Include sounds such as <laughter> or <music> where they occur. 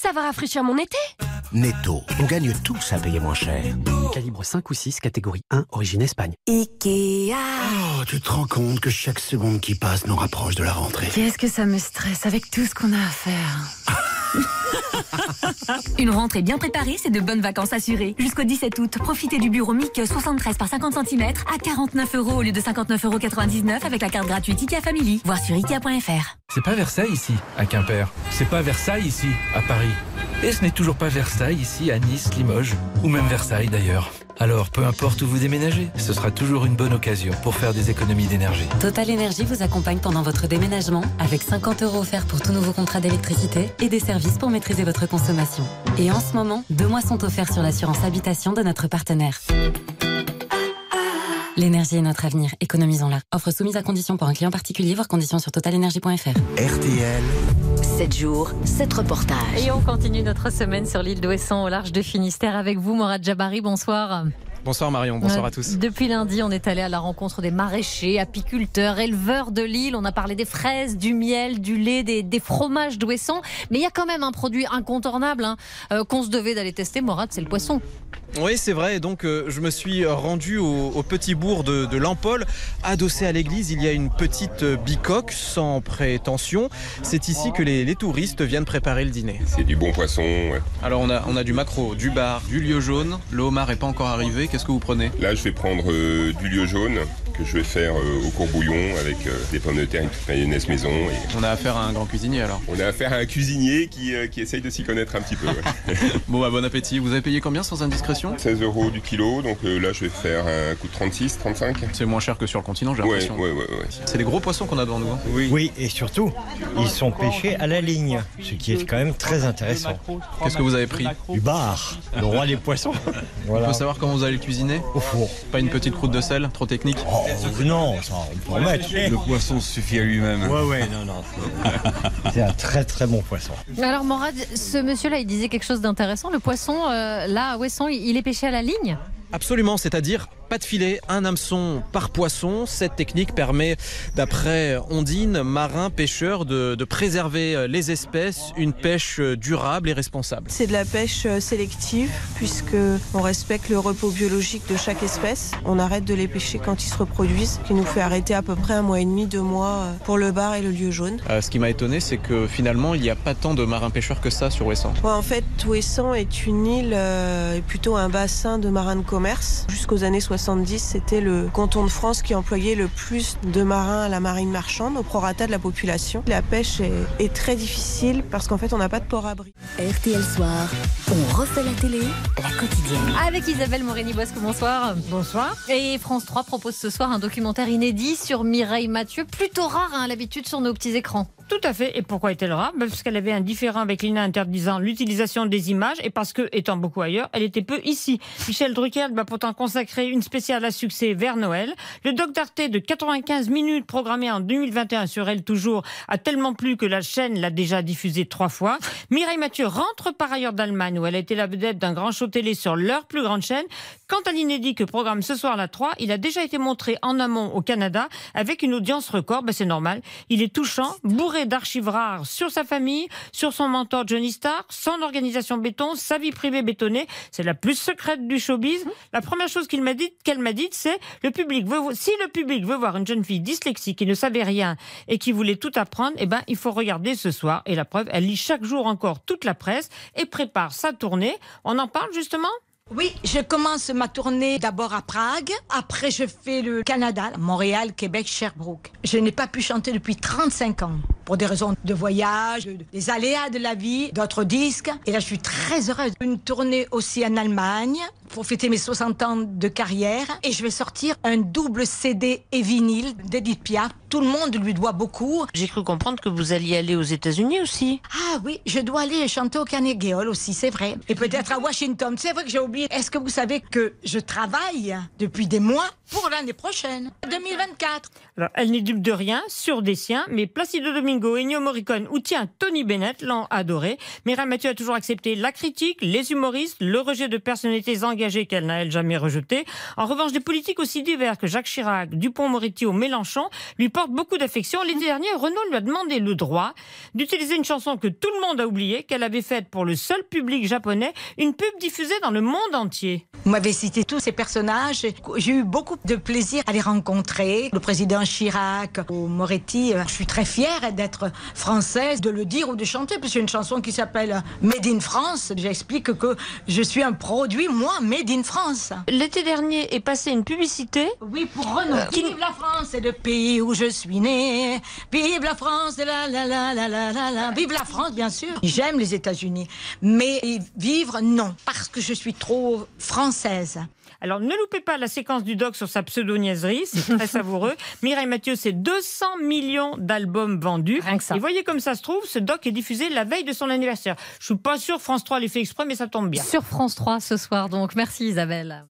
Ça va rafraîchir mon été Netto, on gagne tous à payer moins cher. Calibre 5 ou 6, catégorie 1, origine Espagne. Ikea. Oh, tu te rends compte que chaque seconde qui passe nous rapproche de la rentrée. Qu'est-ce que ça me stresse avec tout ce qu'on a à faire <laughs> Une rentrée bien préparée, c'est de bonnes vacances assurées. Jusqu'au 17 août, profitez du bureau MIC 73 par 50 cm à 49 euros au lieu de 59,99 euros avec la carte gratuite IKEA Family. Voir sur IKEA.fr. C'est pas Versailles ici, à Quimper. C'est pas Versailles ici, à Paris. Et ce n'est toujours pas Versailles ici, à Nice, Limoges, ou même Versailles d'ailleurs. Alors, peu importe où vous déménagez, ce sera toujours une bonne occasion pour faire des économies d'énergie. Total Énergie vous accompagne pendant votre déménagement avec 50 euros offerts pour tout nouveau contrat d'électricité et des services pour maîtriser votre consommation. Et en ce moment, deux mois sont offerts sur l'assurance habitation de notre partenaire. L'énergie est notre avenir, économisons-la. Offre soumise à condition pour un client particulier, voir conditions sur totalenergie.fr. RTL, 7 jours, 7 reportages. Et on continue notre semaine sur l'île d'Ouessant au large de Finistère avec vous, Morad Jabari. Bonsoir. Bonsoir Marion, bonsoir à tous. Depuis lundi, on est allé à la rencontre des maraîchers, apiculteurs, éleveurs de l'île. On a parlé des fraises, du miel, du lait, des, des fromages d'Ouessant. Mais il y a quand même un produit incontournable hein, euh, qu'on se devait d'aller tester, Morad, c'est le poisson. Oui, c'est vrai. Donc, euh, je me suis rendu au, au petit bourg de, de Lampol. Adossé à l'église, il y a une petite bicoque sans prétention. C'est ici que les, les touristes viennent préparer le dîner. C'est du bon poisson. ouais. Alors, on a, on a du maquereau, du bar, du lieu jaune. Le homard est pas encore arrivé. Qu'est-ce que vous prenez? Là, je vais prendre euh, du lieu jaune que je vais faire euh, au courbouillon avec euh, des pommes de terre, une petite mayonnaise maison. Et On a affaire à un grand cuisinier alors. on a affaire à un cuisinier qui, euh, qui essaye de s'y connaître un petit peu. ouais. <laughs> Bon, bah, bon appétit. Vous avez payé combien sans indiscrétion? 16 euros du kilo, donc euh, là, je vais faire un coût de 36, 35. C'est moins cher que sur le continent, j'ai l'impression. ouais, ouais, ouais. C'est des gros poissons qu'on a devant nous. hein. Oui, et surtout, ils sont pêchés à la ligne, ce qui est quand même très intéressant. Qu'est-ce que vous avez pris? Du bar, le roi des poissons. On Voilà, peut savoir comment vous allez le cuisiner au four. Pas une petite croûte de sel, trop technique? Oh, non, ça, on peut en mettre. Le poisson suffit à lui-même. Ouais, ouais, non, non. <laughs> c'est- un très très bon poisson. Alors, Morad, ce monsieur-là, il disait quelque chose d'intéressant. Le poisson, euh, là, à Ouessant, il est pêché à la ligne? Absolument, c'est-à-dire pas de filet, un hameçon par poisson. Cette technique permet, d'après Ondine, marin, pêcheur, de, de préserver euh, les espèces, une pêche euh, durable et responsable. C'est de la pêche euh, sélective puisque on respecte le repos biologique de chaque espèce. On arrête de les pêcher quand ils se reproduisent, ce qui nous fait arrêter à peu près un mois et demi, deux mois pour le bar et le lieu jaune. Euh, ce qui m'a étonné, c'est que finalement, il n'y a pas tant de marins pêcheurs que ça sur Ouessant. Ouais, en fait, Ouessant est une île euh, et plutôt un bassin de marins de commerce. Jusqu'aux années 70, c'était le canton de France qui employait le plus de marins à la marine marchande au prorata de la population. La pêche est, est très difficile parce qu'en fait, on n'a pas de port-abri. RTL Soir, on refait la télé, la quotidienne. Avec Isabelle Morini-Bosque, bonsoir. Bonsoir. Et France 3 propose ce soir un documentaire inédit sur Mireille Mathieu, plutôt rare hein, à l'habitude sur nos petits écrans. Tout à fait. Et pourquoi était-elle rare? Ben, Parce qu'elle avait un différent avec l'INA interdisant l'utilisation des images et parce que, étant beaucoup ailleurs, elle était peu ici. Michel Drucker va pourtant consacrer une spéciale à succès vers Noël. Le doc d'Arte de 95 minutes programmé en 2021 sur elle toujours a tellement plu que la chaîne l'a déjà diffusé trois fois. Mireille Mathieu rentre par ailleurs d'Allemagne où elle a été la vedette d'un grand show télé sur leur plus grande chaîne. Quant à l'inédit que programme ce soir la 3, il a déjà été montré en amont au Canada avec une audience record. Ben, c'est normal. Il est touchant, bourré d'archives rares sur sa famille, sur son mentor Johnny Starr, son organisation béton, sa vie privée bétonnée. C'est la plus secrète du showbiz. La première chose qu'il m'a dit, qu'elle m'a dit, c'est le public veut, si le public veut voir une jeune fille dyslexique qui ne savait rien et qui voulait tout apprendre, eh ben, il faut regarder ce soir. Et la preuve, elle lit chaque jour encore toute la presse et prépare sa tournée. On en parle justement? Oui, je commence ma tournée d'abord à Prague, après je fais le Canada, Montréal, Québec, Sherbrooke. Je n'ai pas pu chanter depuis 35 ans pour des raisons de voyage, de- des aléas de la vie, d'autres disques. Et là, je suis très heureuse. Une tournée aussi en Allemagne pour fêter mes 60 ans de carrière. Et je vais sortir un double CD et vinyle d'Edith Piaf. Tout le monde lui doit beaucoup. J'ai cru comprendre que vous alliez aller aux États-Unis aussi. Ah oui, je dois aller chanter au Carnegie Hall aussi, c'est vrai. Et peut-être à Washington. C'est vrai que j'ai oublié. Est-ce que vous savez que je travaille depuis des mois pour l'année prochaine, 2024 Alors, elle n'est dupe de rien, sur des siens, mais Placido Domingo, Ennio Morricone ou tiens, Tony Bennett l'ont adoré. Mireille Mathieu a toujours accepté la critique, les humoristes, le rejet de personnalités engagées engagée qu'elle n'a elle jamais rejetée. En revanche, des politiques aussi divers que Jacques Chirac, Dupont-Moretti ou Mélenchon lui portent beaucoup d'affection. L'été dernier, Renaud lui a demandé le droit d'utiliser une chanson que tout le monde a oubliée, qu'elle avait faite pour le seul public japonais, une pub diffusée dans le monde entier. Vous m'avez cité tous ces personnages. J'ai eu beaucoup de plaisir à les rencontrer. Le président Chirac ou Moretti. Je suis très fière d'être française, de le dire ou de chanter, y a une chanson qui s'appelle Made in France. J'explique que je suis un produit, moi, Made in France. L'été dernier est passée une publicité. Oui, pour Renault. Vive la France, c'est le pays où je suis né. Vive la France, la la la la la la la. Vive la France, bien sûr. J'aime les États-Unis, mais vivre, non, parce que je suis trop française. Alors ne loupez pas la séquence du doc sur sa pseudo-niaiserie, c'est très <laughs> savoureux. Mireille Mathieu, c'est 200 millions d'albums vendus. Rien que ça. Et voyez comme ça se trouve, ce doc est diffusé la veille de son anniversaire. Je suis pas sûr France 3 l'ait fait exprès, mais ça tombe bien. Sur France 3 ce soir donc. Merci Isabelle.